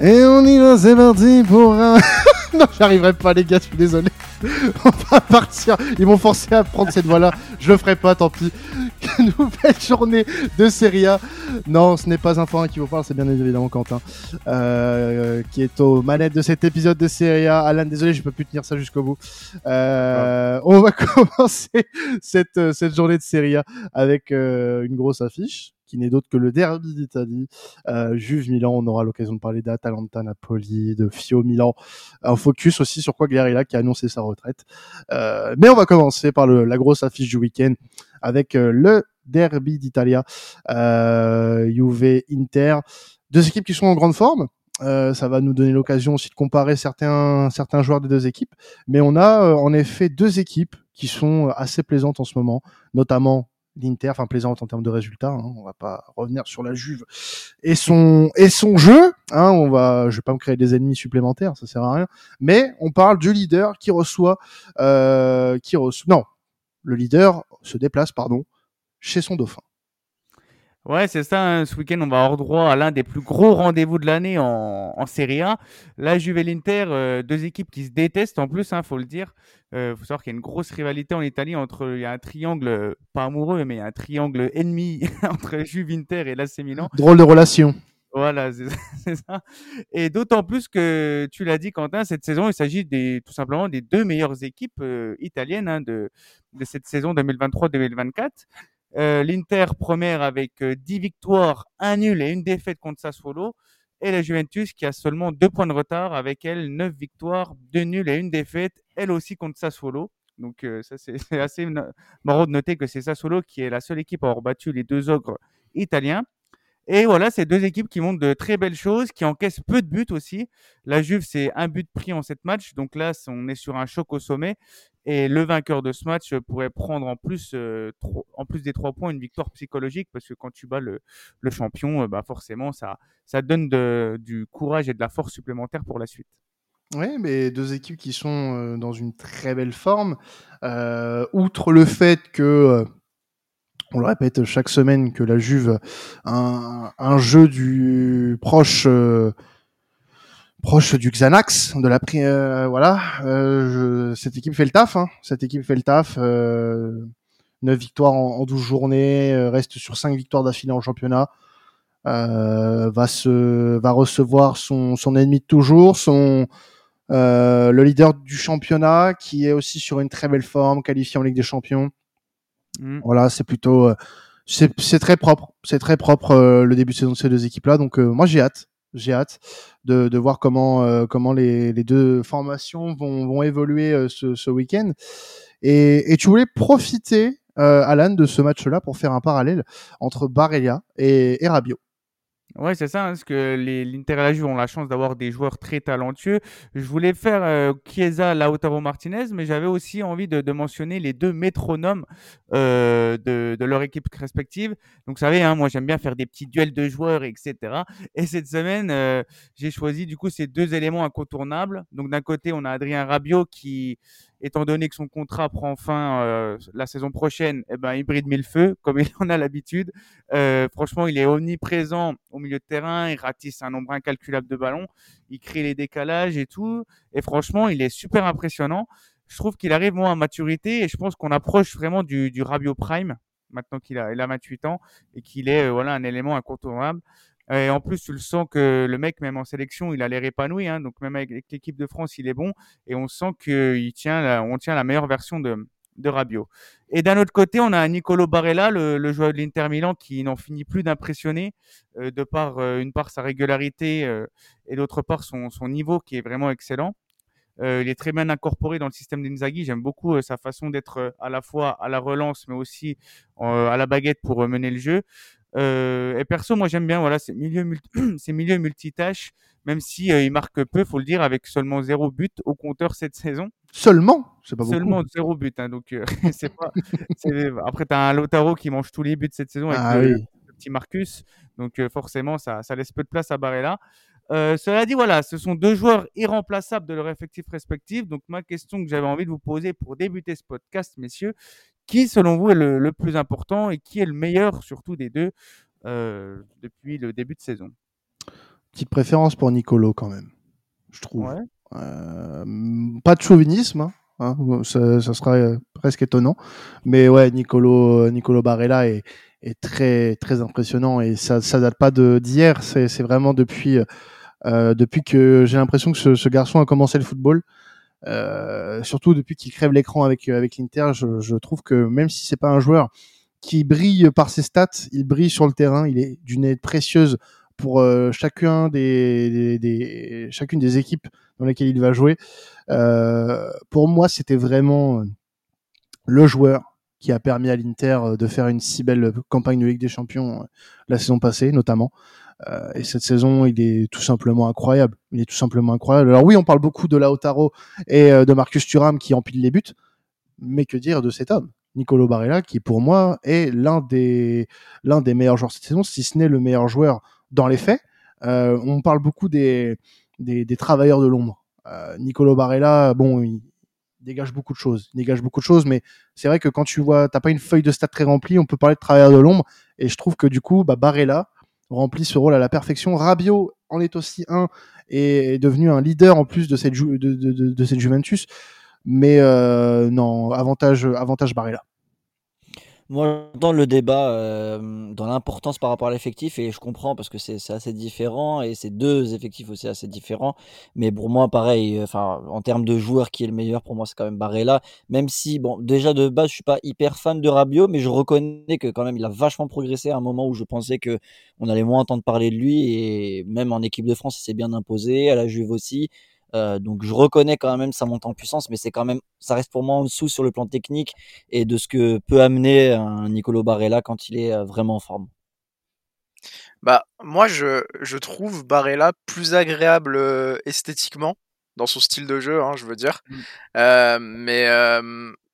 Et on y va, c'est parti pour un. non, j'arriverai pas, les gars, je suis désolé. on va partir. Ils m'ont forcé à prendre cette voie-là. Je le ferai pas, tant pis. Nouvelle journée de Serie A. Non, ce n'est pas un forain qui vous parle, c'est bien évidemment Quentin, euh, qui est aux manettes de cet épisode de Serie A. Alan, désolé, je peux plus tenir ça jusqu'au bout. Euh, on va commencer cette, cette journée de Serie A avec euh, une grosse affiche qui n'est d'autre que le derby d'Italie. Euh, Juve Milan, on aura l'occasion de parler d'Atalanta Napoli, de Fio Milan. Un focus aussi sur Quagliarella qui a annoncé sa retraite. Euh, mais on va commencer par la grosse affiche du week-end avec euh, le derby d'Italia, euh, Juve Inter. Deux équipes qui sont en grande forme. Ça va nous donner l'occasion aussi de comparer certains certains joueurs des deux équipes, mais on a en effet deux équipes qui sont assez plaisantes en ce moment, notamment l'Inter, enfin plaisante en termes de résultats. Hein, on va pas revenir sur la Juve et son et son jeu. Hein, on va, je vais pas me créer des ennemis supplémentaires, ça sert à rien. Mais on parle du leader qui reçoit, euh, qui reçoit. Non, le leader se déplace, pardon, chez son dauphin. Ouais, c'est ça. Hein. Ce week-end, on va avoir droit à l'un des plus gros rendez-vous de l'année en, en Serie A. La Juve et l'Inter, euh, deux équipes qui se détestent en plus, hein, faut le dire. Il euh, faut savoir qu'il y a une grosse rivalité en Italie entre, il y a un triangle, pas amoureux, mais il y a un triangle ennemi entre Juve, Inter et l'AC Milan. Drôle de relation. Voilà, c'est ça. Et d'autant plus que tu l'as dit, Quentin, cette saison, il s'agit des, tout simplement des deux meilleures équipes euh, italiennes hein, de, de cette saison 2023-2024. Euh, L'Inter première avec 10 euh, victoires, un nul et une défaite contre Sassuolo. Et la Juventus qui a seulement deux points de retard avec elle, 9 victoires, deux nuls et une défaite, elle aussi contre Sassuolo. Donc euh, ça c'est assez marrant de noter que c'est Sassuolo qui est la seule équipe à avoir battu les deux ogres italiens. Et voilà, c'est deux équipes qui montrent de très belles choses, qui encaissent peu de buts aussi. La Juve, c'est un but pris en sept matchs. Donc là, on est sur un choc au sommet. Et le vainqueur de ce match pourrait prendre en plus, euh, en plus des trois points une victoire psychologique parce que quand tu bats le, champion, euh, bah forcément, ça, ça donne du courage et de la force supplémentaire pour la suite. Oui, mais deux équipes qui sont euh, dans une très belle forme. Euh, outre le fait que on le répète chaque semaine que la Juve un, jeu du proche euh, proche du Xanax de la euh, voilà euh, cette équipe fait le taf hein. cette équipe fait le taf euh, 9 victoires en, en 12 journées reste sur 5 victoires d'affilée en championnat va recevoir son ennemi de toujours le leader du championnat qui est aussi sur une très belle forme qualifié en Ligue des Champions Mmh. Voilà, c'est plutôt, euh, c'est très propre, c'est très propre euh, le début de saison de ces deux équipes-là. Donc euh, moi j'ai hâte, j'ai hâte de, voir comment comment les, deux formations vont, évoluer ce, week-end. Et, tu voulais profiter, Alan, de ce match-là pour faire un parallèle entre Barella et, et. Ouais, c'est ça, hein, parce que l'Inter et la Juve ont la chance d'avoir des joueurs très talentueux. Je voulais faire euh, Chiesa, Lautaro Martinez, mais j'avais aussi envie de, mentionner les deux métronomes euh, de, de leur équipe respective. Donc, vous savez, hein, moi, j'aime bien faire des petits duels de joueurs, etc. Et cette semaine, euh, j'ai choisi du coup ces deux éléments incontournables. Donc, d'un côté, on a Adrien Rabiot qui étant donné que son contrat prend fin euh, la saison prochaine, eh ben, il brille mille feux, comme il en a l'habitude. Euh, franchement, il est omniprésent au milieu de terrain, il ratisse un nombre incalculable de ballons, il crée les décalages et tout. Et franchement, il est super impressionnant. Je trouve qu'il arrive moins à maturité et je pense qu'on approche vraiment du, du Rabio Prime maintenant qu'il a, il a 28 ans et qu'il est euh, voilà un élément incontournable. Et en plus, tu le sens que le mec, même en sélection, il a l'air épanoui. Hein, donc même avec l'équipe de France, il est bon. Et on sent qu'il tient, tient la meilleure version de, de Rabiot. Et d'un autre côté, on a Nicolo Barella, le, joueur de l'Inter Milan, qui n'en finit plus d'impressionner euh, de par euh, une part sa régularité euh, et d'autre part son, son niveau qui est vraiment excellent. Il est très bien incorporé dans le système d'Inzaghi. J'aime beaucoup sa façon d'être à la fois à la relance, mais aussi à la baguette pour mener le jeu. Euh, et perso, moi j'aime bien voilà ces milieux multi ces milieux multitâches, même si euh, il marque peu, faut le dire, avec seulement zéro but au compteur cette saison. Seulement, c'est pas beaucoup. Seulement zéro but, hein, donc euh, c'est pas. Après, t'as un Lotaro qui mange tous les buts cette saison avec ah, le, oui. le, petit Marcus, donc euh, forcément ça, ça laisse peu de place à Barella. Euh, cela dit, voilà, ce sont deux joueurs irremplaçables de leur effectif respectif. Donc, ma question que j'avais envie de vous poser pour débuter ce podcast, messieurs, qui, selon vous, est le, le, plus important et qui est le meilleur, surtout des deux, euh, depuis le début de saison? Petite préférence pour Nicolo quand même, je trouve. Euh, pas de chauvinisme, hein, hein ça, ça, sera euh, presque étonnant, mais ouais, Nicolo, Nicolo Barella est, est très très impressionnant et ça ça date pas d'hier, c'est c'est vraiment depuis euh, depuis que j'ai l'impression que ce, ce, garçon a commencé le football. Euh, surtout depuis qu'il crève l'écran avec avec l'Inter, je, trouve que même si c'est pas un joueur qui brille par ses stats, il brille sur le terrain, il est d'une aide précieuse pour euh, chacun des, chacune des équipes dans lesquelles il va jouer. Euh, pour moi, c'était vraiment le joueur qui a permis à l'Inter de faire une si belle campagne de Ligue des Champions euh, la saison passée, notamment. Euh, et cette saison, il est tout simplement incroyable. Il est tout simplement incroyable. Alors oui, on parle beaucoup de Lautaro et de Marcus Thuram qui empilent les buts, mais que dire de cet homme? Nicolo Barella, qui pour moi est l'un des l'un des meilleurs joueurs cette saison, si ce n'est le meilleur joueur dans les faits. Euh, on parle beaucoup des, des, travailleurs de l'ombre. Euh, Nicolo Barella, bon, il dégage beaucoup de choses, il dégage beaucoup de choses, mais c'est vrai que quand tu vois, t'as pas une feuille de stats très remplie, on peut parler de travailleurs de l'ombre, et je trouve que du coup, bah, Barella remplit ce rôle à la perfection. Rabiot en est aussi un et est devenu un leader en plus de cette, de, de cette Juventus. Mais euh, non, avantage, avantage Barella. Moi, dans le débat euh, dans l'importance par rapport à l'effectif, et je comprends parce que c'est assez différent, et c'est deux effectifs aussi assez différents. Mais pour moi, pareil, enfin, en termes de joueur, qui est le meilleur pour moi, c'est quand même Barella. Même si, bon, déjà de base, je suis pas hyper fan de Rabiot, mais je reconnais que quand même, il a vachement progressé à un moment où je pensais que on allait moins entendre parler de lui, et même en équipe de France, il s'est bien imposé, à la Juve aussi. Euh, donc je reconnais quand même sa montée en puissance, mais c'est quand même, ça reste pour moi en dessous sur le plan technique et de ce que peut amener un Nicolo Barella quand il est euh, vraiment en forme. Bah moi je, je trouve Barella plus agréable euh, esthétiquement dans son style de jeu, hein, je veux dire. Mmh. mais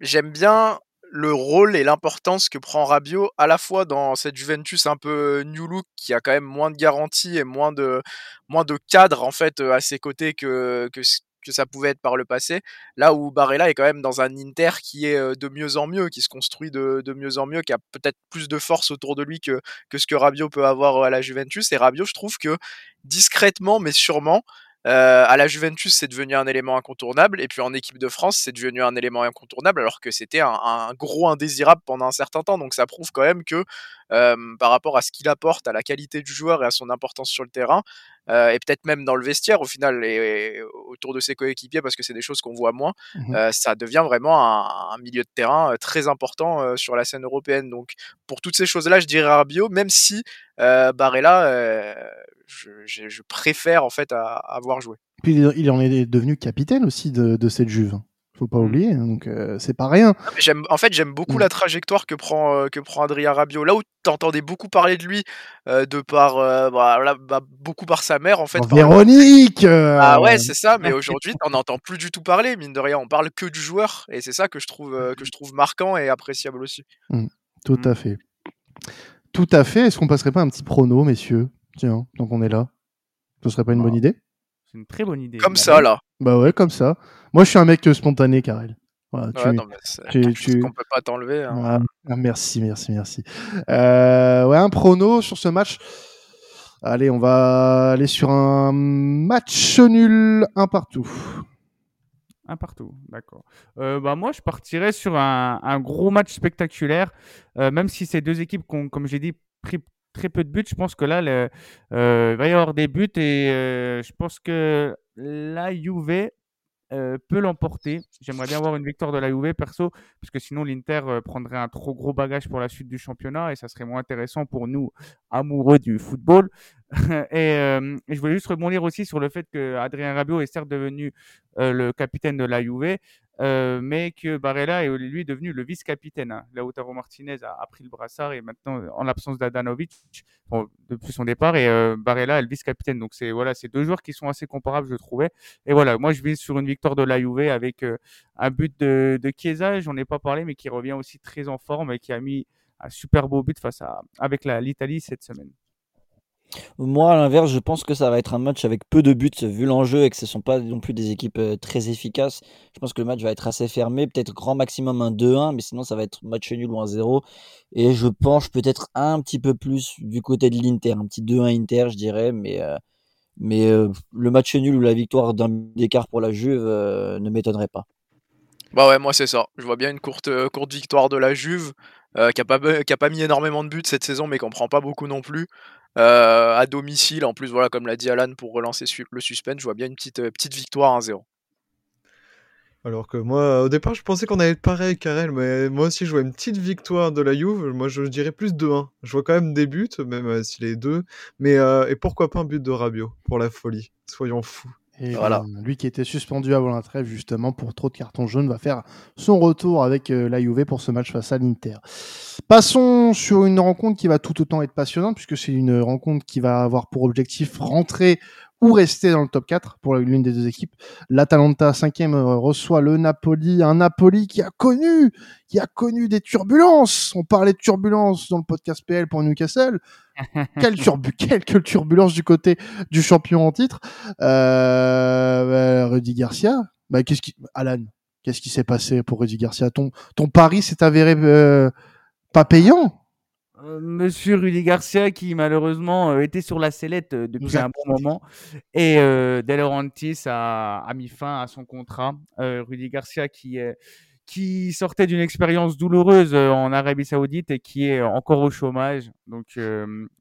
j'aime bien le rôle et l'importance que prend Rabiot à la fois dans cette Juventus un peu new look qui a quand même moins de garanties et moins de moins de cadre en fait à ses côtés que que que ça pouvait être par le passé, là où Barella est quand même dans un Inter qui est de mieux en mieux, qui se construit de, de mieux en mieux, qui a peut-être plus de force autour de lui que, que ce que Rabiot peut avoir à la Juventus. Et Rabiot, je trouve que discrètement, mais sûrement, euh, à la Juventus, c'est devenu un élément incontournable, et puis en équipe de France, c'est devenu un élément incontournable, alors que c'était un, un, gros indésirable pendant un certain temps. Donc ça prouve quand même que euh, par rapport à ce qu'il apporte, à la qualité du joueur et à son importance sur le terrain, euh, et peut-être même dans le vestiaire au final et, autour de ses coéquipiers parce que c'est des choses qu'on voit moins, mmh euh, ça devient vraiment un, un, milieu de terrain très important sur la scène européenne. Donc pour toutes ces choses-là, je dirais Rabiot, même si Barella, je, je, je, préfère en fait à, à avoir joué. Puis il en est devenu capitaine aussi de, de cette Juve faut pas mmh. oublier. Hein, donc euh, c'est pas rien. en fait, j'aime beaucoup mmh. la trajectoire que prend euh, que prend Adrien Rabiot. Là où t'entendais beaucoup parler de lui euh, de par bah, bah, beaucoup par sa mère en fait. Véronique. Ah ouais, c'est ça. Mais aujourd'hui, t'en entends plus du tout parler. Mine de rien, on parle que du joueur et c'est ça que je trouve que je trouve marquant et appréciable aussi. Mmh. Tout à fait. Tout à fait. Est-ce qu'on passerait pas un petit prono, messieurs? Tiens, donc on est là. Ce serait pas une bonne idée? C'est une très bonne idée. Comme ça là. Bah ouais, comme ça. Moi, je suis un mec spontané, Karel. Voilà, tu, non, tu, tu... peut pas t'enlever. Hein. Ah, merci, merci, merci. Euh, ouais, un prono sur ce match. Allez, on va aller sur un match nul, un partout. Un partout, d'accord. Euh, bah moi, je partirais sur un, un gros match spectaculaire, euh, même si ces deux équipes, ont, comme j'ai dit, pris très peu de buts. Je pense que là, le, euh, il va y avoir des buts et euh, je pense que la Juve euh, peut l'emporter. J'aimerais bien avoir une victoire de la Juve perso, parce que sinon l'Inter prendrait un trop gros bagage pour la suite du championnat et ça serait moins intéressant pour nous amoureux du football. et, et, je voulais juste rebondir aussi sur le fait que Adrien Rabiot est certes devenu le capitaine de la Juve, euh, mais que Barella est lui devenu le vice-capitaine. Hein. Lautaro Martinez a, pris le brassard et maintenant, en l'absence d'Adanovic, bon, depuis son départ, et euh, Barella est le vice-capitaine. Donc c'est voilà, deux joueurs qui sont assez comparables, je trouvais. Et voilà, moi je vis sur une victoire de la Juve avec euh, un but de, de Chiesa, j'en ai pas parlé, mais qui revient aussi très en forme et qui a mis un super beau but face à avec l'Italie cette semaine. Moi, à l'inverse, je pense que ça va être un match avec peu de buts vu l'enjeu et que ce ne sont pas non plus des équipes euh, très efficaces. Je pense que le match va être assez fermé, peut-être grand maximum un 2-1, mais sinon ça va être match nul ou un 0. Et je penche peut-être un petit peu plus du côté de l'Inter, un petit 2-1 Inter, je dirais, mais, euh, Mais le match nul ou la victoire d'un d'écart pour la Juve ne m'étonnerait pas. Bah ouais, moi c'est ça. Je vois bien une courte, victoire de la Juve, qui, a pas, mis énormément de buts cette saison, mais qui en prend pas beaucoup non plus. À domicile, en plus, voilà, comme l'a dit Alan, pour relancer le suspense, je vois bien une petite, petite victoire 1-0. Alors que moi, au départ, je pensais qu'on allait être pareil, Karel, mais moi aussi, je vois une petite victoire de la Juve. Moi, je dirais plus 2-1. Je vois quand même des buts, même euh, si les deux. Mais euh, et pourquoi pas un but de Rabiot pour la folie Soyons fous. Et voilà. lui qui était suspendu avant la trêve justement pour trop de cartons jaunes va faire son retour avec euh, la Juve pour ce match face à l'Inter. Passons sur une rencontre qui va tout autant être passionnante puisque c'est une rencontre qui va avoir pour objectif rentrer ou rester dans le top 4 pour l'une des deux équipes. L'Atalanta 5e euh, reçoit le Napoli, un Napoli qui a connu, qui a connu des turbulences. On parlait de turbulences dans le podcast PL pour Newcastle. quelle, turbu quelques turbulences du côté du champion en titre. Euh, bah, Rudy Garcia, bah, qu'est-ce qui, Alan, qu'est-ce qui s'est passé pour Rudy Garcia? Ton, ton pari s'est avéré euh, pas payant Monsieur Rudy Garcia qui malheureusement euh, était sur la sellette euh, depuis un bon moment et De Laurentiis a, a, mis fin à son contrat. Rudy Garcia qui qui sortait d'une expérience douloureuse en Arabie Saoudite et qui est encore au chômage. Donc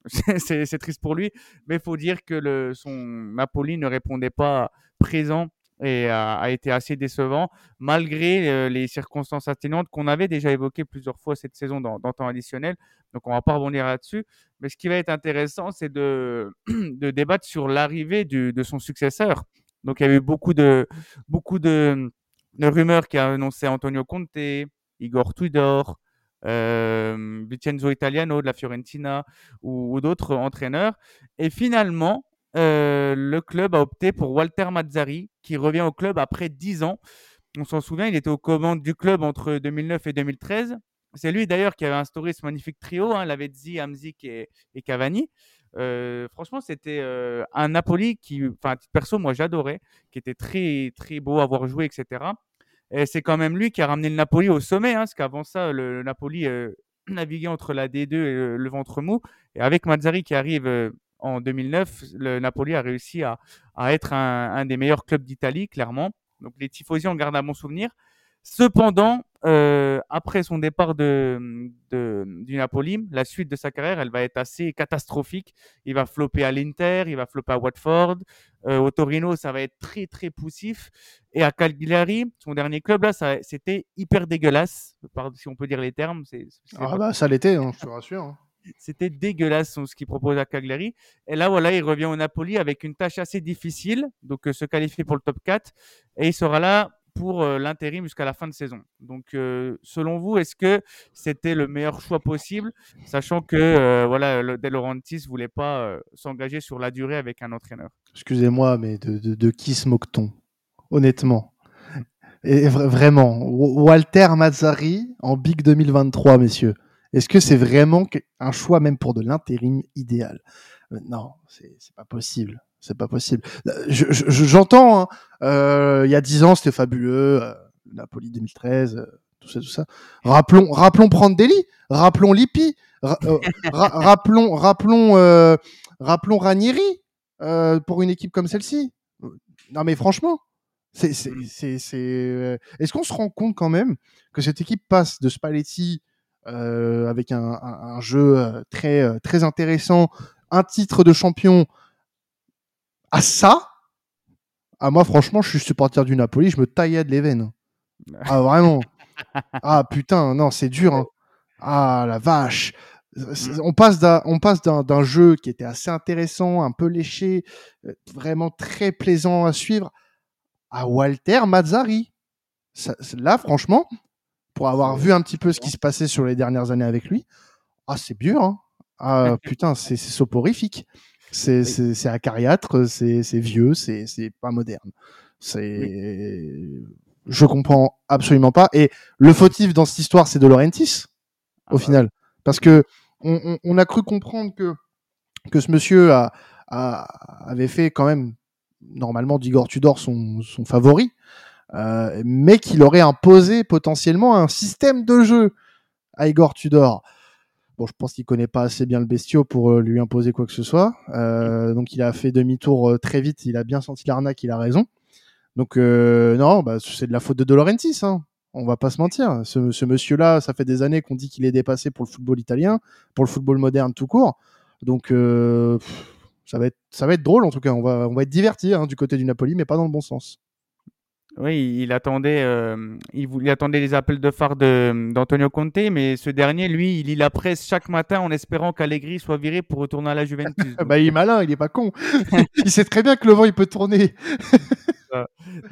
c'est triste pour lui, mais il faut dire que le, son Napoli ne répondait pas présent et a, été assez décevant malgré euh, les circonstances atténuantes qu'on avait déjà évoquées plusieurs fois cette saison dans, temps additionnel. Donc on va pas rebondir là-dessus. Mais ce qui va être intéressant, c'est de, de débattre sur l'arrivée de son successeur. Donc il y a eu beaucoup de, beaucoup de, de rumeurs qui a annoncé Antonio Conte, Igor Tudor, euh, Vincenzo Italiano de la Fiorentina ou d'autres entraîneurs. Et finalement, euh, le club a opté pour Walter Mazzari, qui revient au club après 10 ans. On s'en souvient, il était aux commandes du club entre 2009 et 2013. C'est lui d'ailleurs qui avait instauré ce magnifique trio, hein, Lavezzi, Hamzik et, Cavani. Euh, franchement, c'était euh, un Napoli qui, enfin, perso, moi j'adorais, qui était très très beau à voir jouer, etc. Et c'est quand même lui qui a ramené le Napoli au sommet, hein, parce qu'avant ça, le, Napoli naviguait entre la D2 et le, ventre mou. Et avec Mazzari qui arrive en 2009, le Napoli a réussi à, être un, des meilleurs clubs d'Italie, clairement. Donc les tifosi en gardent un bon souvenir. Cependant, euh, après son départ de, du Napoli, la suite de sa carrière, elle va être assez catastrophique. Il va flopper à l'Inter, il va flopper à Watford. Euh, au Torino, ça va être très très poussif. Et à Cagliari, son dernier club, là, c'était hyper dégueulasse, si on peut dire les termes. ah bah ça l'était, hein, je te rassure. Hein. C'était dégueulasse ce qu'il propose à Cagliari. Et là, voilà, il revient au Napoli avec une tâche assez difficile, donc euh, se qualifier pour le top 4. Et il sera là pour euh, l'intérim jusqu'à la fin de saison. Donc, euh, selon vous, est-ce que c'était le meilleur choix possible, sachant que voilà, le De Laurentiis voulait pas s'engager sur la durée avec un entraîneur? Excusez-moi, mais de, qui se moque-t-on? Honnêtement. Et vraiment, Walter Mazzari en Big 2023, messieurs. Est-ce que c'est vraiment un choix même pour de l'intérim idéal? Euh, Non, c'est pas possible. C'est pas possible. Euh, j'entends. Hein, euh, il y a dix ans, c'était fabuleux. Napoli 2013, tout ça, tout ça. Rappelons, rappelons Prandelli, rappelons Lippi, rappelons, rappelons, rappelons Ranieri pour une équipe comme celle-ci. Non, mais franchement, c'est, Est-ce qu'on se rend compte quand même que cette équipe passe de Spalletti avec un, jeu euh, très, euh, très intéressant, un titre de champion à ça, ah, moi, franchement, je suis supporter du Napoli, je me taillais de les veines. Ah, vraiment. Ah, putain, non, c'est dur. Hein. Ah, la vache. On passe d'un jeu qui était assez intéressant, un peu léché, vraiment très plaisant à suivre, à Walter Mazzari. là, franchement, pour avoir vu un petit peu ce qui se passait sur les dernières années avec lui, ah, c'est dur. Hein. Ah, putain, c'est soporifique. C'est acariâtre, c'est vieux, c'est pas moderne. C'est. Je comprends absolument pas. Et le fautif dans cette histoire, c'est De Laurentiis, au ah bah final. Parce que on, a cru comprendre que, que ce monsieur a, avait fait quand même, normalement, d'Igor Tudor son, son favori. Euh, mais qu'il aurait imposé potentiellement un système de jeu à Igor Tudor. Bon, je pense qu'il connaît pas assez bien le bestiau pour euh, lui imposer quoi que ce soit. Euh, donc il a fait demi-tour très vite. Il a bien senti l'arnaque. Il a raison. Donc non, bah, c'est de la faute de De Laurentiis. Hein. On va pas se mentir. Ce, monsieur-là, ça fait des années qu'on dit qu'il est dépassé pour le football italien, pour le football moderne tout court. Donc ça va être ça va être drôle en tout cas. On va on va être diverti hein, du côté du Napoli, mais pas dans le bon sens. Oui, il attendait, euh, il, attendait les appels de phare de- d'Antonio Conte, mais ce dernier, lui, il lit la presse chaque matin en espérant qu'Allegri soit viré pour retourner à la Juventus. Ah Bah, il est malin, il est pas con. il sait très bien que le vent il peut tourner.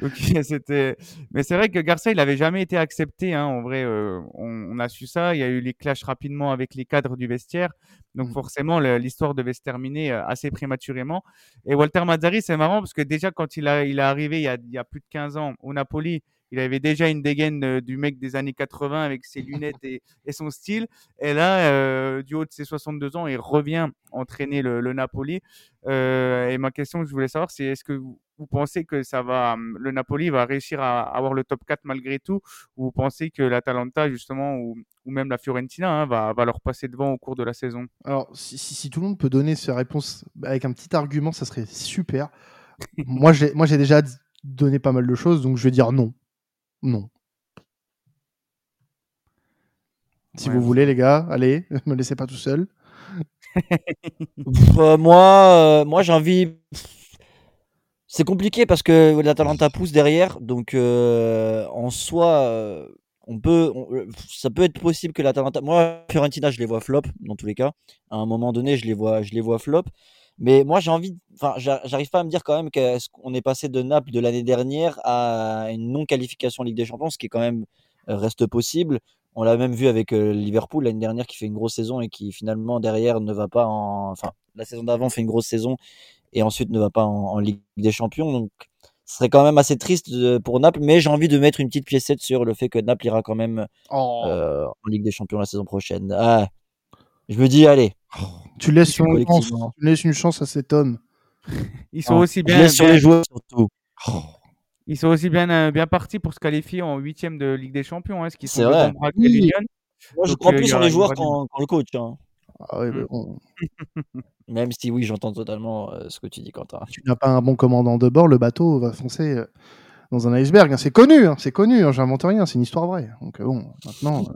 Donc, c'était... Mais c'est vrai que Garcia, il avait jamais été accepté. Hein, en vrai, euh, on, on a su ça. Il y a eu les clashs rapidement avec les cadres du vestiaire. Donc Mm. forcément, l'histoire devait se terminer euh, assez prématurément. Et Walter Mazzari, c'est marrant parce que déjà, quand il, a, il est arrivé il y, a, il y a plus de 15 ans au Napoli, il avait déjà une dégaine euh, du mec des années 80 avec ses lunettes et, son style. Et là, euh, du haut de ses 62 ans, il revient entraîner le, Napoli. Euh, et ma question que je voulais savoir, c'est est-ce que vous, pensez que ça va, hum, le Napoli va réussir à avoir le top 4 malgré tout, ou vous pensez que l'Atalanta justement, ou, même la Fiorentina, hein, va, leur passer devant au cours de la saison? Alors, si, si, tout le monde peut donner sa réponse avec un petit argument, ça serait super. moi, j'ai déjà donné pas mal de choses, donc je vais dire non. Non. Si Ouais. vous voulez, les gars, allez, me laissez pas tout seul. Euh, moi, euh, moi j'ai envie. C'est compliqué parce que l'Atalanta pousse derrière, donc euh, en soi, euh, on peut, on- ça peut être possible que l'Atalanta. Moi, Fiorentina, je les vois flop dans tous les cas. À un moment donné, je les vois, je les vois flop. Mais moi, j'ai envie. Enfin, j'a- j'arrive pas à me dire quand même qu'on est passé de Naples de l'année dernière à une non-qualification en Ligue des Champions, ce qui est quand même euh, reste possible. On l'a même vu avec euh, Liverpool l'année dernière qui fait une grosse saison et qui finalement derrière ne va pas en. Enfin, la saison d'avant fait une grosse saison et ensuite ne va pas en, en Ligue des Champions. Donc, ce serait quand même assez triste pour Naples, mais j'ai envie de mettre une petite piécette sur le fait que Naples ira quand même Oh, euh, en Ligue des Champions la saison prochaine. Ah, je me dis, allez, tu laisses une chance, tu laisses une chance à cet homme. Ils sont Non, aussi je bien, sur les joueurs surtout. ils sont aussi bien, euh, bien partis pour se qualifier en huitième de Ligue des Champions, hein, ce qui C'est sont vrai. Oui. Moi, je Donc, crois euh, plus sur les joueurs qu'en le coach. hein. Ah ouais, mais Mm. bon, Même si oui, j'entends totalement euh, ce que tu dis, Quentin. tu n'as pas un bon commandant de bord, le bateau va foncer euh, dans un iceberg. hein. C'est connu, hein, c'est connu, hein, j'invente rien, c'est une histoire vraie. Donc euh, bon, maintenant, euh,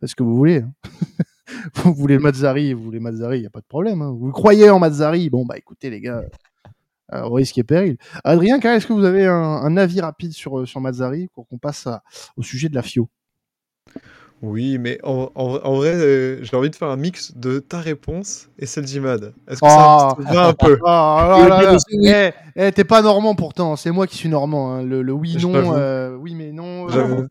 faites ce que vous voulez. vous voulez Mazzari, vous voulez Mazzari, il n'y a pas de problème. hein. Vous croyez en Mazzari, bon bah écoutez les gars, euh, risque et péril. Adrien, est-ce que vous avez un, avis rapide sur, euh, sur Mazzari pour qu'on passe au sujet de la FIO? Oui, mais en, en- en vrai, euh, j'ai envie de faire un mix de ta réponse et celle d'Imad. Est-ce que Ah. ça te va un peu? Ah aussi, oui. eh, eh, t'es pas normand pourtant, c'est moi qui suis normand. hein. Le, le oui Je non, euh, oui mais non. euh, J'avoue.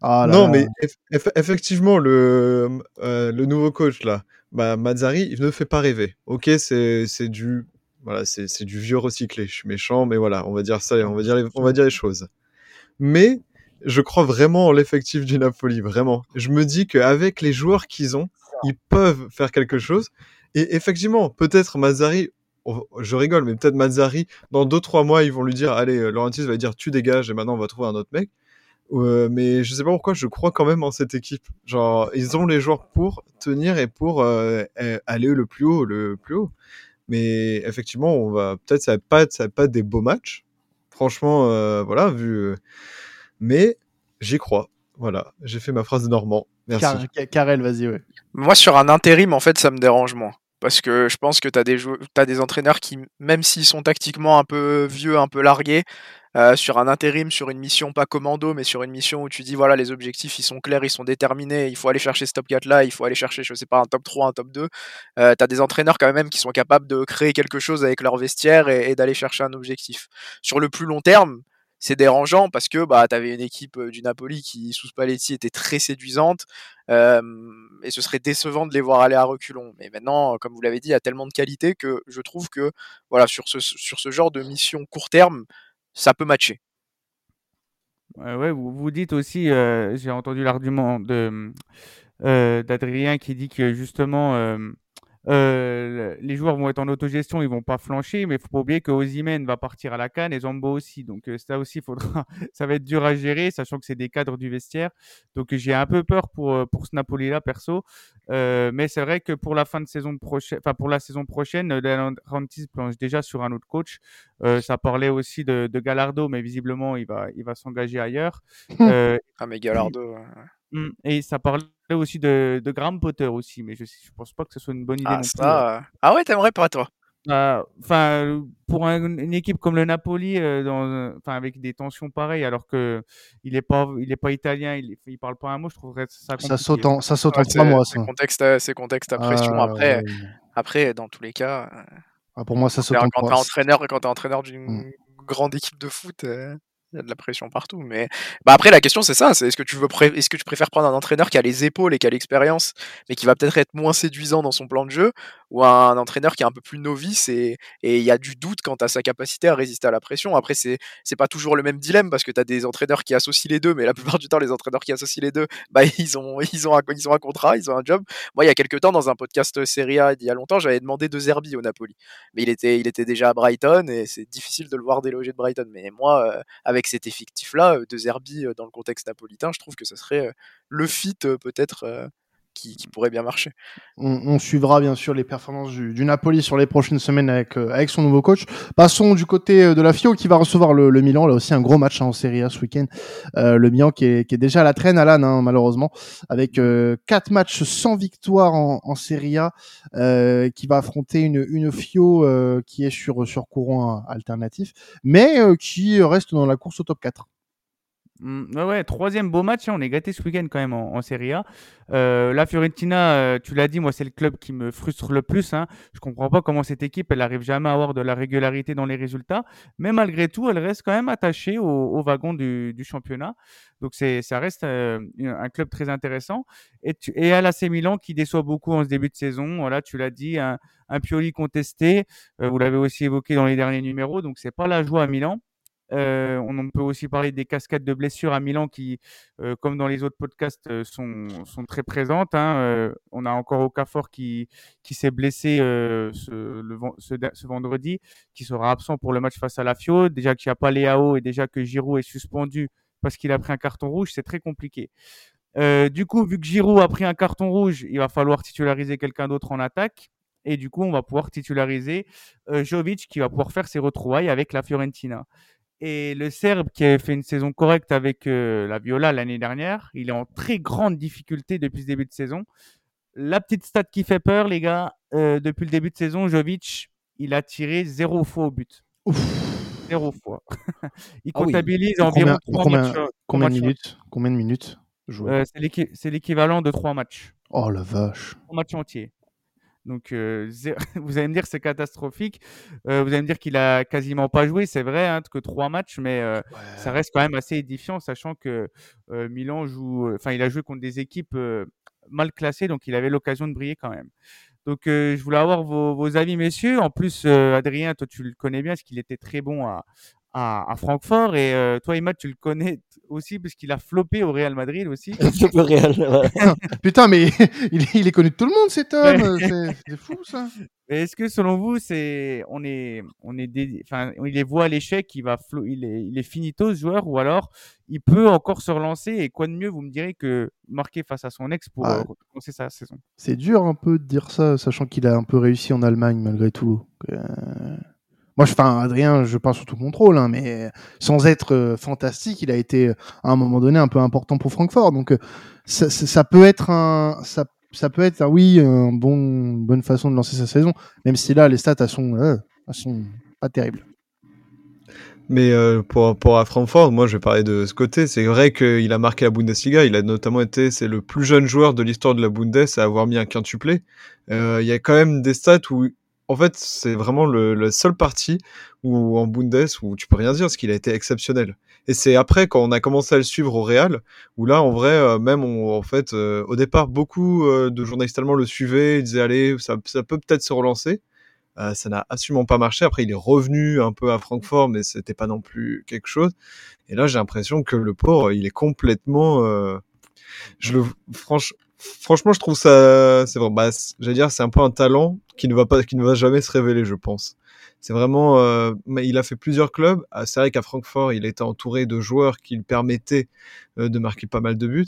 ah là non, là. mais eff- eff- effectivement, le, euh, le nouveau coach là, bah, Mazzari, il ne fait pas rêver. Ok, c'est c'est du voilà, c'est c'est du vieux recyclé. Je suis méchant, mais voilà, on va dire ça, on va dire les, on va dire les choses. Mais je crois vraiment en l'effectif du Napoli, vraiment. Je me dis qu'avec les joueurs qu'ils ont, ils peuvent faire quelque chose. Et effectivement, peut-être Mazzari, je rigole, mais peut-être Mazzari, dans 2-3 mois, ils vont lui dire, allez, euh, Laurentiis va dire, tu dégages, et maintenant on va trouver un autre mec. Euh, mais je sais pas pourquoi, je crois quand même en cette équipe. Genre, ils ont les joueurs pour tenir et pour euh, euh, aller le plus haut, le plus haut. Mais effectivement, on va peut-être ça va pas, être- ça va pas être des beaux matchs. Franchement, euh, voilà, vu. Mais j'y crois. Voilà, j'ai fait ma phrase de Normand. Merci. Car- Car- Karel, vas-y, ouais. Moi, sur un intérim, en fait, ça me dérange moins. Parce que je pense que tu as, des t'as des entraîneurs qui, même s'ils sont tactiquement un peu vieux, un peu largués, euh, sur un intérim, sur une mission pas commando, mais sur une mission où tu dis, voilà, les objectifs, ils sont clairs, ils sont déterminés, il faut aller chercher ce top 4 là, il faut aller chercher, je sais pas, un top 3, un top 2. Euh, tu as des entraîneurs quand même qui sont capables de créer quelque chose avec leur vestiaire et, et d'aller chercher un objectif. Sur le plus long terme, c'est dérangeant parce que bah, avais une équipe euh, du Napoli qui, sous Spalletti, était très séduisante. Et ce serait décevant de les voir aller à reculons. Mais maintenant, comme vous l'avez dit, il y a tellement de qualité que je trouve que voilà, sur, ce, sur ce genre de mission court terme, ça peut matcher. Ouais, vous, vous dites aussi, euh, j'ai entendu l'argument de euh, d'Adrien qui dit que justement euh, euh, les joueurs vont être en autogestion, ils vont pas flancher, mais il faut pas oublier que Ozymen va partir à la canne et Zambo aussi. Donc ça aussi, faudra, ça va être dur à gérer, sachant que c'est des cadres du vestiaire. Donc j'ai un peu peur pour pour ce Napoli là perso, mais c'est vrai que pour la fin de saison prochaine, enfin pour la saison prochaine, Rantis planche déjà sur un autre coach. ça parlait aussi de, de Gallardo, mais visiblement il va il va s'engager ailleurs. ah mais Gallardo. Mmh, et ça parlait aussi de, de Graham Potter aussi, mais je ne pense pas que ce soit une bonne idée ah, non ça... plus. Ah ouais, t'aimerais pas toi? Bah, Enfin, pour une équipe comme le Napoli, dans, enfin avec des tensions pareilles, alors que il est pas, il est pas italien, il, il parle pas un mot, je trouverais ça compliqué. Ça saute en, ça saute en trois mois. C'est contexte, c'est contexte à pression. Ah, après, ouais. après, dans tous les cas. Ah, pour moi, ça saute en quand t'es entraîneur, quand t'es entraîneur d'une mmh. grande équipe de foot. Il y a de la pression partout. Mais bah après, la question, c'est ça c'est est-ce que, tu veux est-ce que tu préfères prendre un entraîneur qui a les épaules et qui a l'expérience, mais qui va peut-être être moins séduisant dans son plan de jeu, ou un entraîneur qui est un peu plus novice et il y a du doute quant à sa capacité à résister à la pression. Après, c'est, c'est pas toujours le même dilemme parce que tu as des entraîneurs qui associent les deux, mais la plupart du temps, les entraîneurs qui associent les deux, bah, ils, ont, ils, ont un, ils ont un contrat, ils ont un job. Moi, il y a quelques temps, dans un podcast Serie A, il y a longtemps, j'avais demandé De Zerbi au Napoli. Mais il était, il était déjà à Brighton et c'est difficile de le voir déloger de Brighton. Mais moi, euh, avec cet effectif-là, euh, De Zerbi euh, dans le contexte napolitain, je trouve que ce serait le fit peut-être qui, pourrait bien marcher. On, suivra bien sûr les performances du, Napoli sur les prochaines semaines avec, euh, avec son nouveau coach. Passons du côté euh, de la FIO qui va recevoir le, Milan. Là aussi un gros match hein, en Serie A ce week-end. Euh, le Milan qui est, qui est, déjà à la traîne l'âne hein, malheureusement avec quatre matchs sans victoire en, en Serie A qui va affronter une, une FIO qui est sur, sur courant alternatif mais qui reste dans la course au top 4. Mmh, ouais, troisième beau match. Hein, on est gâté ce week-end quand même en, Serie A. Euh, la Fiorentina, euh, tu l'as dit, moi c'est le club qui me frustre le plus. Hein. Je comprends pas comment cette équipe, elle arrive jamais à avoir de la régularité dans les résultats, mais malgré tout, elle reste quand même attachée au, wagon du, championnat. Donc ça reste euh, un club très intéressant. Et, tu, et à Milan qui déçoit beaucoup en ce début de saison. Voilà, tu l'as dit, un, un Pioli contesté. vous l'avez aussi évoqué dans les derniers numéros. Donc c'est pas la joie à Milan. Euh, on peut aussi parler des cascades de blessures à Milan qui, euh, comme dans les autres podcasts, euh, sont, très présentes. Hein. on a encore Okafor qui, s'est blessé ce, vendredi, qui sera absent pour le match face à la Fio. Déjà qu'il n'y a pas Léao et déjà que Giroud est suspendu parce qu'il a pris un carton rouge, c'est très compliqué. du coup, vu que Giroud a pris un carton rouge, il va falloir titulariser quelqu'un d'autre en attaque. Et du coup, on va pouvoir titulariser Jovic qui va pouvoir faire ses retrouvailles avec la Fiorentina. Et le Serbe qui avait fait une saison correcte avec euh, la Viola l'année dernière, il est en très grande difficulté depuis ce début de saison. La petite stat qui fait peur, les gars, euh, depuis le début de saison, Jovic, il a tiré zéro fois au but. Zéro fois. il ah comptabilise environ combien, matchs, combien de minutes Combien de minutes euh, C'est l'équivalent de trois matchs. Oh la vache. Trois matchs entiers. Donc, euh, vous allez me dire c'est catastrophique. Euh, vous allez me dire qu'il a quasiment pas joué. C'est vrai hein, que trois matchs, mais euh, ça reste quand même assez édifiant, sachant que Milan joue. Enfin, il a joué contre des équipes mal classées, donc il avait l'occasion de briller quand même. Donc, je voulais avoir vos, vos, avis, messieurs. En plus, Adrien, toi, tu le connais bien, parce qu'il était très bon à, à, Francfort. Et euh, toi, Imad, tu le connais aussi parce qu'il a floppé au Real Madrid aussi. le Real. Putain, mais il, est connu de tout le monde, cet homme. C'est fou, ça. Est-ce que selon vous, c'est on est on est enfin il est voit à l'échec, il va il est il est finito ce joueur ou alors il peut encore se relancer et quoi de mieux vous me direz que marquer face à son ex pour ah. recommencer sa saison? C'est dur un peu de dire ça, sachant qu'il a un peu réussi en Allemagne malgré tout. Euh, moi, je, enfin, Adrien, je parle sous tout contrôle, hein, mais sans être euh, fantastique, il a été à un moment donné un peu important pour Francfort. Donc, euh, ça, peut être un, ça, ça peut être, oui, une bonne façon de lancer sa saison, même si là, les stats, elles sont, euh, elles sont pas terribles. Mais pour, pour à Francfort, moi je vais parler de ce côté. C'est vrai qu'il a marqué la Bundesliga. Il a notamment été, c'est le plus jeune joueur de l'histoire de la Bundes à avoir mis un quintuplé. Il y a quand même des stats où en fait, c'est vraiment le, la seule partie où en Bundes où tu peux rien dire parce qu'il a été exceptionnel. Et c'est après quand on a commencé à le suivre au Real où là, en vrai, euh, même en fait, euh, au départ, beaucoup euh, de journalistes allemands le suivaient, ils disaient allez, ça, ça peut peut-être se relancer. ça n'a absolument pas marché. Après, il est revenu un peu à Francfort, mais c'était pas non plus quelque chose. Et là, j'ai l'impression que le port, il est complètement. je le franchement franchement, je trouve ça, c'est vrai. Bah, j'allais dire, c'est un peu un talent qui ne va pas, qui ne va jamais se révéler, je pense. C'est vraiment, euh, mais il a fait plusieurs clubs. Ah, c'est vrai qu'à Francfort, il était entouré de joueurs qui lui permettaient euh, de marquer pas mal de buts.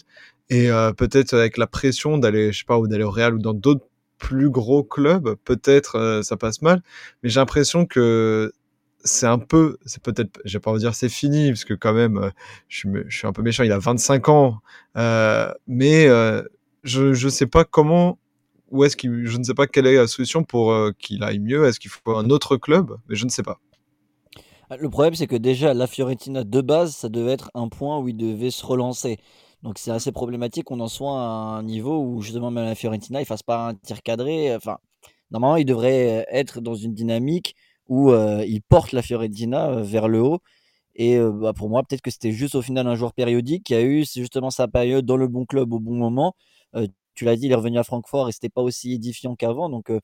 Et euh, peut-être avec la pression d'aller, je sais pas, ou d'aller au Real ou dans d'autres plus gros clubs, peut-être euh, ça passe mal. Mais j'ai l'impression que c'est un peu, c'est peut-être, je vais pas vous dire c'est fini, parce que quand même, euh, je, suis, je suis un peu méchant, il a 25 ans, euh, mais euh, je je sais pas comment, ou est-ce qu'il, je ne sais pas quelle est la solution pour euh, qu'il aille mieux. Est-ce qu'il faut un autre club? Mais je ne sais pas. Ah, Le problème, c'est que déjà, la Fiorentina de base, ça devait être un point où il devait se relancer. Donc c'est assez problématique qu'on en soit à un niveau où justement même la Fiorentina, il fasse pas un tir cadré. Enfin, normalement, il devrait être dans une dynamique où euh, il porte la Fiorentina euh, vers le haut. Et euh, bah, pour moi, peut-être que c'était juste au final un joueur périodique qui a eu justement sa période dans le bon club au bon moment. Euh, tu l'as dit, il est revenu à Francfort et c'était pas aussi édifiant qu'avant. Donc euh,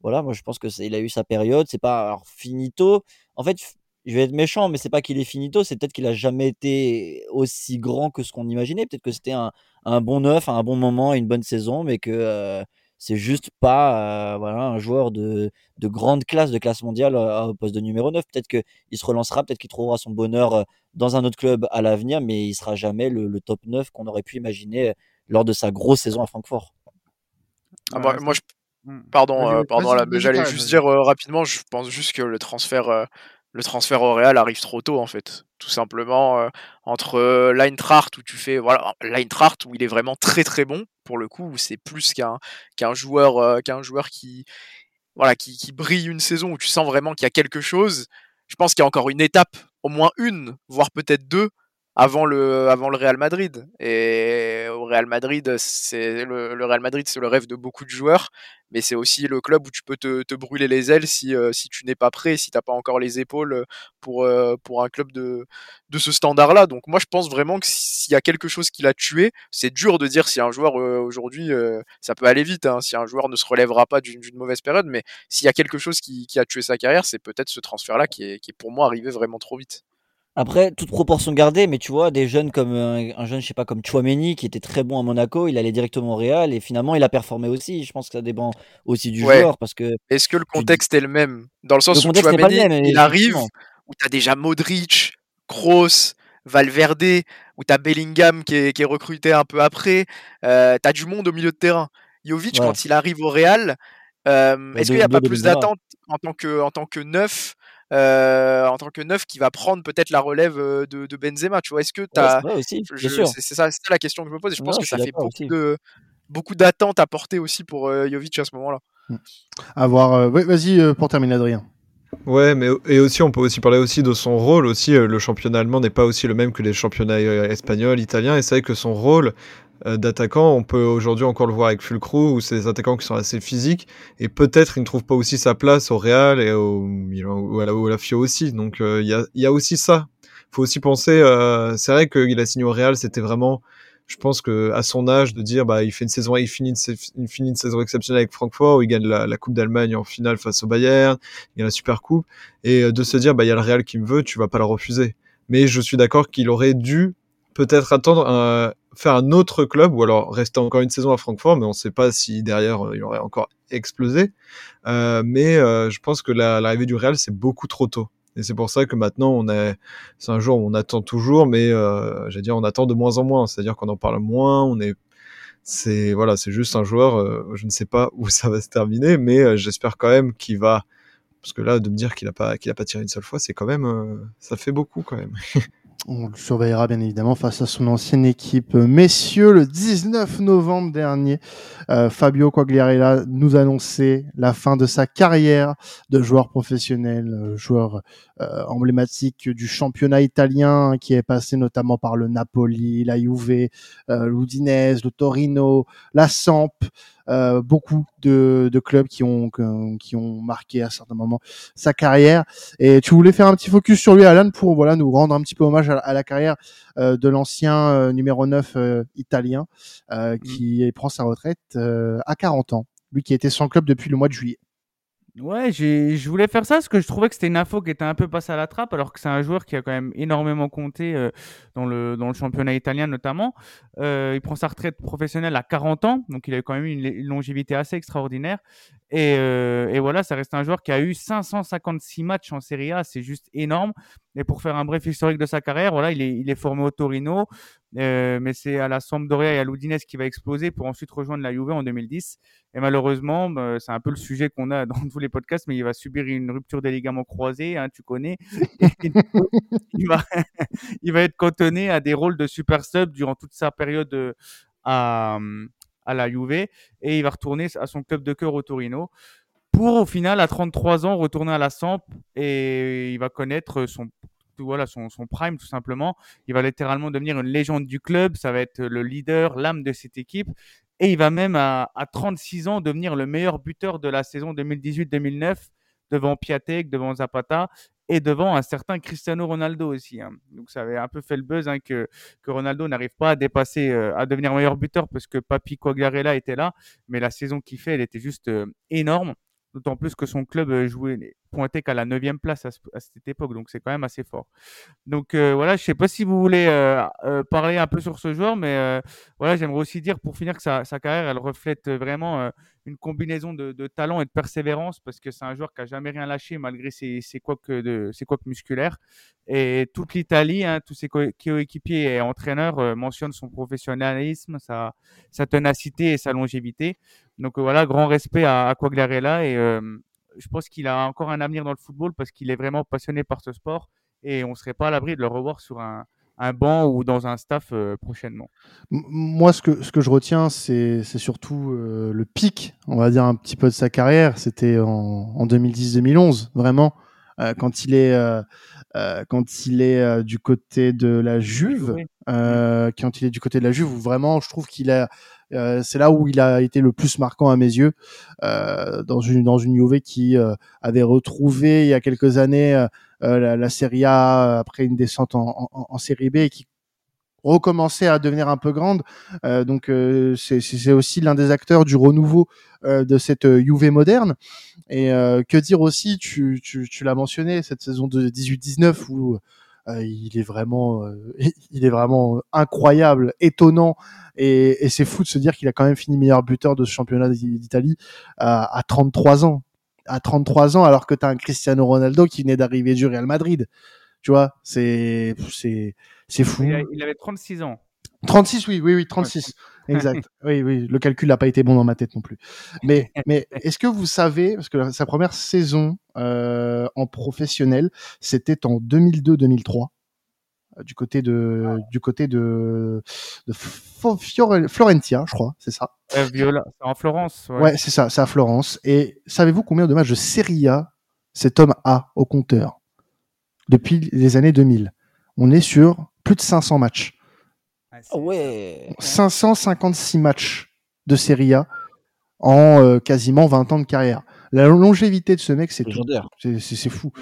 voilà, moi je pense que il a eu sa période. C'est pas finito. En fait, je vais être méchant, mais c'est pas qu'il est finito, c'est peut-être qu'il a jamais été aussi grand que ce qu'on imaginait. Peut-être que c'était un, bon neuf, un bon moment, une bonne saison, mais que euh, c'est juste pas voilà un joueur de, de grande classe, de classe mondiale au poste de numéro 9. Peut-être qu'il se relancera, peut-être qu'il trouvera son bonheur dans un autre club à l'avenir, mais il sera jamais le, le top 9 qu'on aurait pu imaginer lors de sa grosse saison à Francfort. Ah, Ouais, moi, je Hmm. Pardon, euh, pardon, j'allais juste dire euh, rapidement, je pense juste que le transfert, euh, le transfert au Real arrive trop tôt en fait. Tout simplement euh, entre euh, l'Eintracht où tu fais, voilà, l'Eintracht où il est vraiment très très bon pour le coup, où c'est plus qu'un qu'un joueur, euh, qu'un joueur qui, voilà, qui, qui brille une saison où tu sens vraiment qu'il y a quelque chose. Je pense qu'il y a encore une étape, au moins une, voire peut-être deux, avant le, avant le Real Madrid. Et au Real Madrid, c'est le, Real Madrid, c'est le rêve de beaucoup de joueurs, mais c'est aussi le club où tu peux te, brûler les ailes si, euh, si tu n'es pas prêt, si t'as pas encore les épaules pour, euh, pour un club de, de ce standard-là. Donc moi, je pense vraiment que s'il y a quelque chose qui l'a tué, c'est dur de dire si un joueur euh, aujourd'hui, euh, ça peut aller vite, hein, si un joueur ne se relèvera pas d'une mauvaise période, mais s'il y a quelque chose qui, qui a tué sa carrière, c'est peut-être ce transfert-là qui est, qui est pour moi arrivé vraiment trop vite. Après, toute proportion gardée, mais tu vois, des jeunes comme euh, un jeune, je sais pas, comme Chouameni, qui était très bon à Monaco, il allait directement au Real et finalement il a performé aussi. Je pense que ça dépend aussi du Ouais. joueur parce que Est-ce que le Tu contexte est le même? Dans le le sens où Chouameni, même. il arrive, où t'as déjà Modric, Kroos, Valverde, où t'as Bellingham qui est, qui est recruté un peu après, euh, t'as du monde au milieu de terrain. Jovic, Ouais. quand il arrive au Real, euh, Bah, est-ce qu'il n'y a pas plus d'attente en tant que en tant que neuf euh, en tant que neuf qui va prendre peut-être la relève euh, de, de Benzema tu vois est-ce que Ouais, t'as c'est ça la question que je me pose et je pense que je ça fait beaucoup aussi. de beaucoup d'attentes à porter aussi pour euh, Jovic à ce moment-là Avoir, euh, ouais, vas-y euh, pour terminer, Adrien. Ouais, mais et aussi on peut aussi parler aussi de son rôle aussi. Le championnat allemand n'est pas aussi le même que les championnats espagnols, italiens, et c'est vrai que son rôle euh, d'attaquant, on peut aujourd'hui encore le voir avec Fulcru, où c'est des attaquants qui sont assez physiques, et peut-être il ne trouve pas aussi sa place au Real et au Milan ou à la, la Fio aussi. Donc euh, il y, a, il y a aussi ça. Faut aussi penser. euh, c'est vrai qu'il a signé au Real, c'était vraiment. Je pense que à son âge, de dire bah il fait une saison, il finit une, il saison exceptionnelle avec Francfort, où il gagne la, la Coupe d'Allemagne en finale face au Bayern, il y a la Super Coupe, et euh, de se dire bah il y a le Real qui me veut, tu vas pas le refuser. Mais je suis d'accord qu'il aurait dû peut-être attendre un, faire un autre club ou alors rester encore une saison à Francfort, mais on sait pas si derrière euh, il aurait encore explosé. Euh, mais euh, je pense que la- l'arrivée du Real c'est beaucoup trop tôt. Et c'est pour ça que maintenant on est, c'est un jour où on attend toujours, mais euh, j'allais dire on attend de moins en moins. C'est-à-dire qu'on en parle moins, on est, c'est voilà, c'est juste un joueur. euh, je ne sais pas où ça va se terminer, mais euh, j'espère quand même qu'il va, parce que là de me dire qu'il a pas, qu'il a pas tiré une seule fois, c'est quand même, euh, ça fait beaucoup quand même. On le surveillera bien évidemment face à son ancienne équipe. Messieurs, le 19 novembre dernier, euh, Fabio Quagliarella nous annonçait la fin de sa carrière de joueur professionnel, euh, joueur euh, emblématique du championnat italien qui est passé notamment par le Napoli, la Juve, l'Udinese, le Torino, la Samp, euh, beaucoup de, de clubs qui ont qui ont marqué à certains moments sa carrière. Et tu voulais faire un petit focus sur lui, Alan, pour voilà nous rendre un petit peu hommage à, à la carrière euh, de l'ancien euh, numéro 9 euh, italien euh, qui prend sa retraite euh, à 40 ans. Lui qui était sans club depuis le mois de juillet. Ouais, je voulais faire ça parce que je trouvais que c'était une info qui était un peu passée à la trappe, alors que c'est un joueur qui a quand même énormément compté euh, dans, le, dans le championnat italien notamment. Euh, il prend sa retraite professionnelle à 40 ans, donc il a quand même une, une longévité assez extraordinaire. Et, euh, et, voilà, ça reste un joueur qui a eu 556 matchs en Serie A, c'est juste énorme. Et pour faire un bref historique de sa carrière, voilà, il est, il est formé au Torino, euh, mais c'est à la Sampdoria et à l'Udinese qui va exploser pour ensuite rejoindre la Juve en 2010. Et malheureusement, bah, c'est un peu le sujet qu'on a dans tous les podcasts, mais il va subir une rupture des ligaments croisés, hein, tu connais. il, va, être cantonné à des rôles de super sub durant toute sa période euh, à la Juve et il va retourner à son club de cœur au Torino pour au final à 33 ans retourner à la Samp et il va connaître son voilà son, prime tout simplement. Il va littéralement devenir une légende du club, ça va être le leader, l'âme de cette équipe et il va même à, à 36 ans devenir le meilleur buteur de la saison 2018-2009 devant Piatek, devant Zapata et devant un certain Cristiano Ronaldo aussi. Hein. Donc ça avait un peu fait le buzz hein, que, que Ronaldo n'arrive pas à dépasser, euh, à devenir meilleur buteur parce que Papi Quagliarella était là, mais la saison qu'il fait, elle était juste euh, énorme. D'autant plus que son club euh, jouait, pointait qu'à la 9 place à, cette époque, donc c'est quand même assez fort. Donc euh, voilà, je sais pas si vous voulez euh, parler un peu sur ce joueur, mais voilà, j'aimerais aussi dire pour finir que sa, carrière, elle reflète vraiment une combinaison de, talent et de persévérance, parce que c'est un joueur qui a jamais rien lâché malgré ses, ses couacs de ses couacs musculaires. Et toute l'Italie, hein, tous ses coéquipiers et entraîneurs mentionnent son professionnalisme, sa, sa ténacité et sa longévité. Donc euh, voilà, grand respect à, à et euh, je pense qu'il a encore un avenir dans le football parce qu'il est vraiment passionné par ce sport et on serait pas à l'abri de le revoir sur un, un banc ou dans un staff euh, prochainement. Moi, ce que, je retiens, c'est surtout euh, le pic, on va dire, un petit peu de sa carrière. C'était en, en 2010-2011, vraiment, euh, quand il est, quand il est du côté de la Juve, oui. quand il est du côté de la Juve, où vraiment, je trouve qu'il a euh, c'est là où il a été le plus marquant à mes yeux euh, dans une dans une Juve qui euh, avait retrouvé il y a quelques années euh, la, la, Serie A après une descente en, en, en Série B et qui recommençait à devenir un peu grande. Euh, donc euh, c'est aussi l'un des acteurs du renouveau euh, de cette Juve moderne. Et que dire aussi, tu, l'as mentionné, cette saison de 18-19 où il est vraiment, il est vraiment incroyable, étonnant, et, et c'est fou de se dire qu'il a quand même fini meilleur buteur de ce championnat d'Italie à, à 33 ans. À 33 ans, alors que tu as un Cristiano Ronaldo qui venait d'arriver du Real Madrid. Tu vois, c'est c'est c'est fou. Il avait 36 ans. 36, oui, oui, oui, 36. Ouais. Exact. oui, oui, le calcul n'a pas été bon dans ma tête non plus. Mais, mais est-ce que vous savez, parce que sa première saison euh, en professionnel, c'était en 2002-2003 du côté de du côté de, de Florentia, je crois, c'est ça. Euh, Viola, en Florence. Ouais, ouais c'est ça, c'est à Florence. Et savez-vous combien de matchs de Serie A cet homme a au compteur? Depuis les années 2000 On est sur plus de 500 matchs. Ah ouais. 556 matchs de Serie A en euh, quasiment 20 ans de carrière. La longévité de ce mec, c'est c'est fou.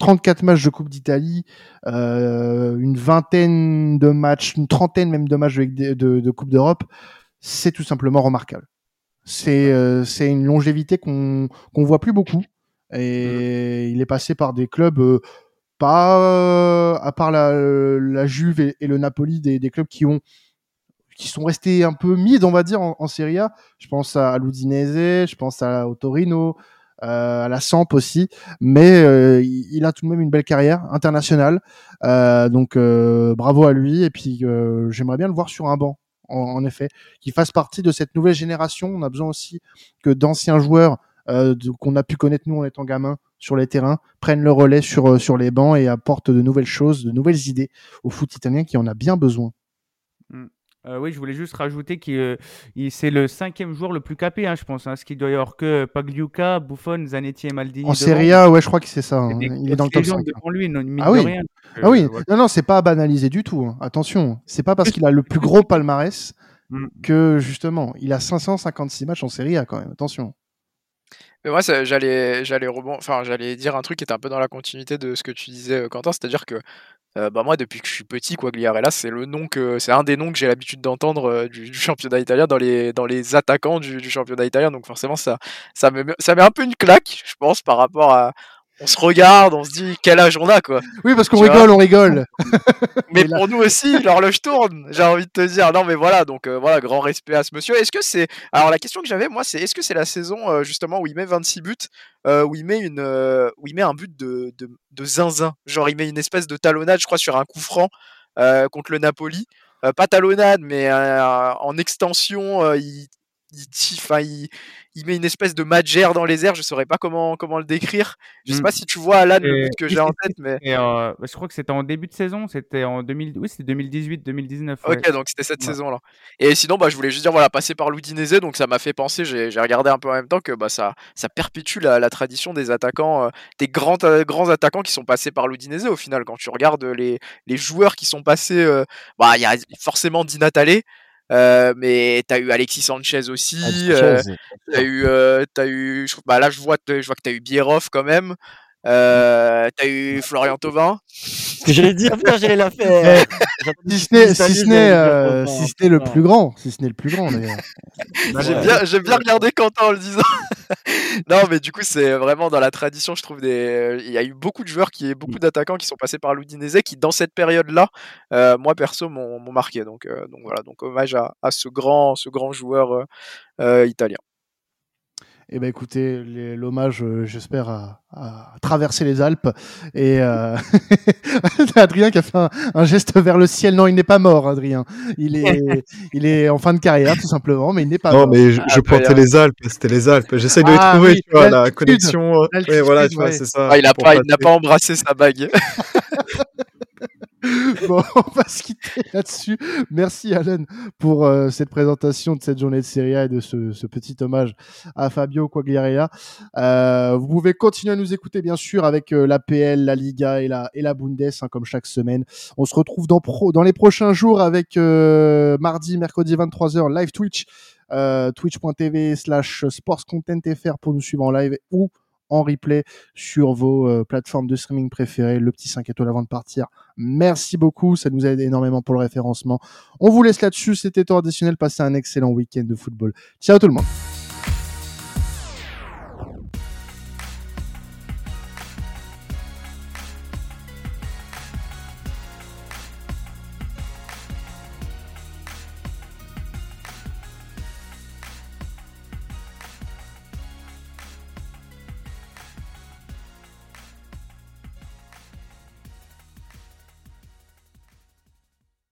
34 matchs de Coupe d'Italie, euh, une vingtaine de matchs, une trentaine même de matchs de, de, de Coupe d'Europe, c'est tout simplement remarquable. C'est euh, une longévité qu'on qu'on voit plus beaucoup. Et mmh. il est passé par des clubs euh, pas euh, à part la, la Juve et, le Napoli, des, des, clubs qui ont qui sont restés un peu mid, on va dire, en, en Serie A. Je pense à l'Udinese, je pense à, au Torino, euh, à la Samp aussi, mais euh, il a tout de même une belle carrière internationale. Euh, donc euh, bravo à lui et puis euh, j'aimerais bien le voir sur un banc. En, en effet, qu'il fasse partie de cette nouvelle génération. On a besoin aussi que d'anciens joueurs qu'on a pu connaître nous en étant gamins sur les terrains prennent le relais sur sur les bancs et apportent de nouvelles choses, de nouvelles idées au foot italien qui en a bien besoin. Mm. Euh, oui, je voulais juste rajouter qu'il euh, c'est le cinquième joueur le plus capé, hein, je pense. Hein, ce qui doit y avoir que Pagliuca, Buffon, Zanetti et Maldini. En Serie A, ouais, je crois que c'est ça. Hein. Il est dans le top 5. Lui, non, ah oui, rien, euh, ah oui. Non, non, c'est pas banalisé du tout. Hein. Attention, c'est pas parce qu'il a le plus gros palmarès que justement, il a 556 matchs en Serie A quand même. Attention. Mais moi, j'allais, j'allais enfin, j'allais dire un truc qui était un peu dans la continuité de ce que tu disais, euh, Quentin, c'est-à-dire que euh, bah moi, depuis que je suis petit, Quagliarella, c'est le nom que, c'est un des noms que j'ai l'habitude d'entendre euh, du, championnat italien dans les, attaquants du, championnat italien. Donc forcément, ça, ça me, ça met un peu une claque, je pense, par rapport à, on se regarde, on se dit quel âge on a, quoi. Oui, parce qu'on rigole, on rigole. Mais pour nous aussi, l'horloge tourne, j'ai envie de te dire. Non, mais voilà, donc euh, voilà, grand respect à ce monsieur. Est-ce que c'est. Alors, la question que j'avais, moi, c'est est-ce que c'est la saison, euh, justement, où il met 26 buts, euh, où, il met une, où il met un but de, de, de zinzin? Genre, il met une espèce de talonnade, je crois, sur un coup franc contre le Napoli. Pas talonnade, mais en extension, il, il, met une espèce de magère dans les airs, je saurais pas comment, comment le décrire. Je sais Mm. pas si tu vois, Alan, le but que j'ai en tête, mais. Euh, je crois que c'était en début de saison, c'était en 2000, oui, c'était 2018-2019. ouais. Ok, donc c'était cette Ouais. saison-là. Et sinon, bah, je voulais juste dire, voilà, passer par l'Udinese, donc ça m'a fait penser, j'ai regardé un peu en même temps que bah, ça, ça perpétue la, la tradition des attaquants, euh, des grands, euh, grands attaquants qui sont passés par l'Udinese au final. Quand tu regardes les, les joueurs qui sont passés, euh, bah, il y a forcément Di Natale, euh, mais t'as eu Alexis Sanchez aussi, euh, t'as eu, euh, t'as eu, je, bah, là je vois, je vois que t'as eu Bierhoff quand même, euh, t'as eu Florian Thauvin. J'allais dire, j'allais la faire. Si ce n'est, si ce n'est, euh, si ce n'est le plus grand, si ce n'est le plus grand d'ailleurs. J'ai bien, j'ai bien regardé Quentin en le disant. non, mais du coup, c'est vraiment dans la tradition, je trouve. Des... Il y a eu beaucoup de joueurs, qui, beaucoup d'attaquants qui sont passés par l'Udinese qui, dans cette période-là, euh, moi perso, m'ont m'ont marqué. Donc, euh, donc voilà, donc hommage à, à ce grand, ce grand joueur euh, euh, italien. Eh ben écoutez, l'hommage, euh, j'espère, a, a traversé les Alpes. Et euh... Adrien qui a fait un, un geste vers le ciel. Non, il n'est pas mort, Adrien. Il est, il est en fin de carrière, tout simplement, mais il n'est pas Non, mort. mais je, Ah, pointais bien. les Alpes, c'était les Alpes. J'essaye de les Ah trouver, oui, tu vois, la connexion. euh, Ouais, voilà, tu vois, ouais. c'est ça. Ah, il n'a pour pas, il n'a passer. pas embrassé sa bague. Bon, on va se quitter là-dessus. Merci Alan pour euh, cette présentation de cette journée de Serie A et de ce, ce petit hommage à Fabio Quagliarella. Euh, vous pouvez continuer à nous écouter bien sûr avec euh, l'APL, la Liga et la, et la Bundes hein, comme chaque semaine. On se retrouve dans, pro, dans les prochains jours avec euh, mardi, mercredi 23h live Twitch, euh, twitch.tv slash sportscontentfr pour nous suivre en live ou en replay sur vos euh, plateformes de streaming préférées, le petit 5 étoiles avant de partir. Merci beaucoup, ça nous aide énormément pour le référencement. On vous laisse là-dessus, c'était temps additionnel, passez un excellent week-end de football. Ciao tout le monde.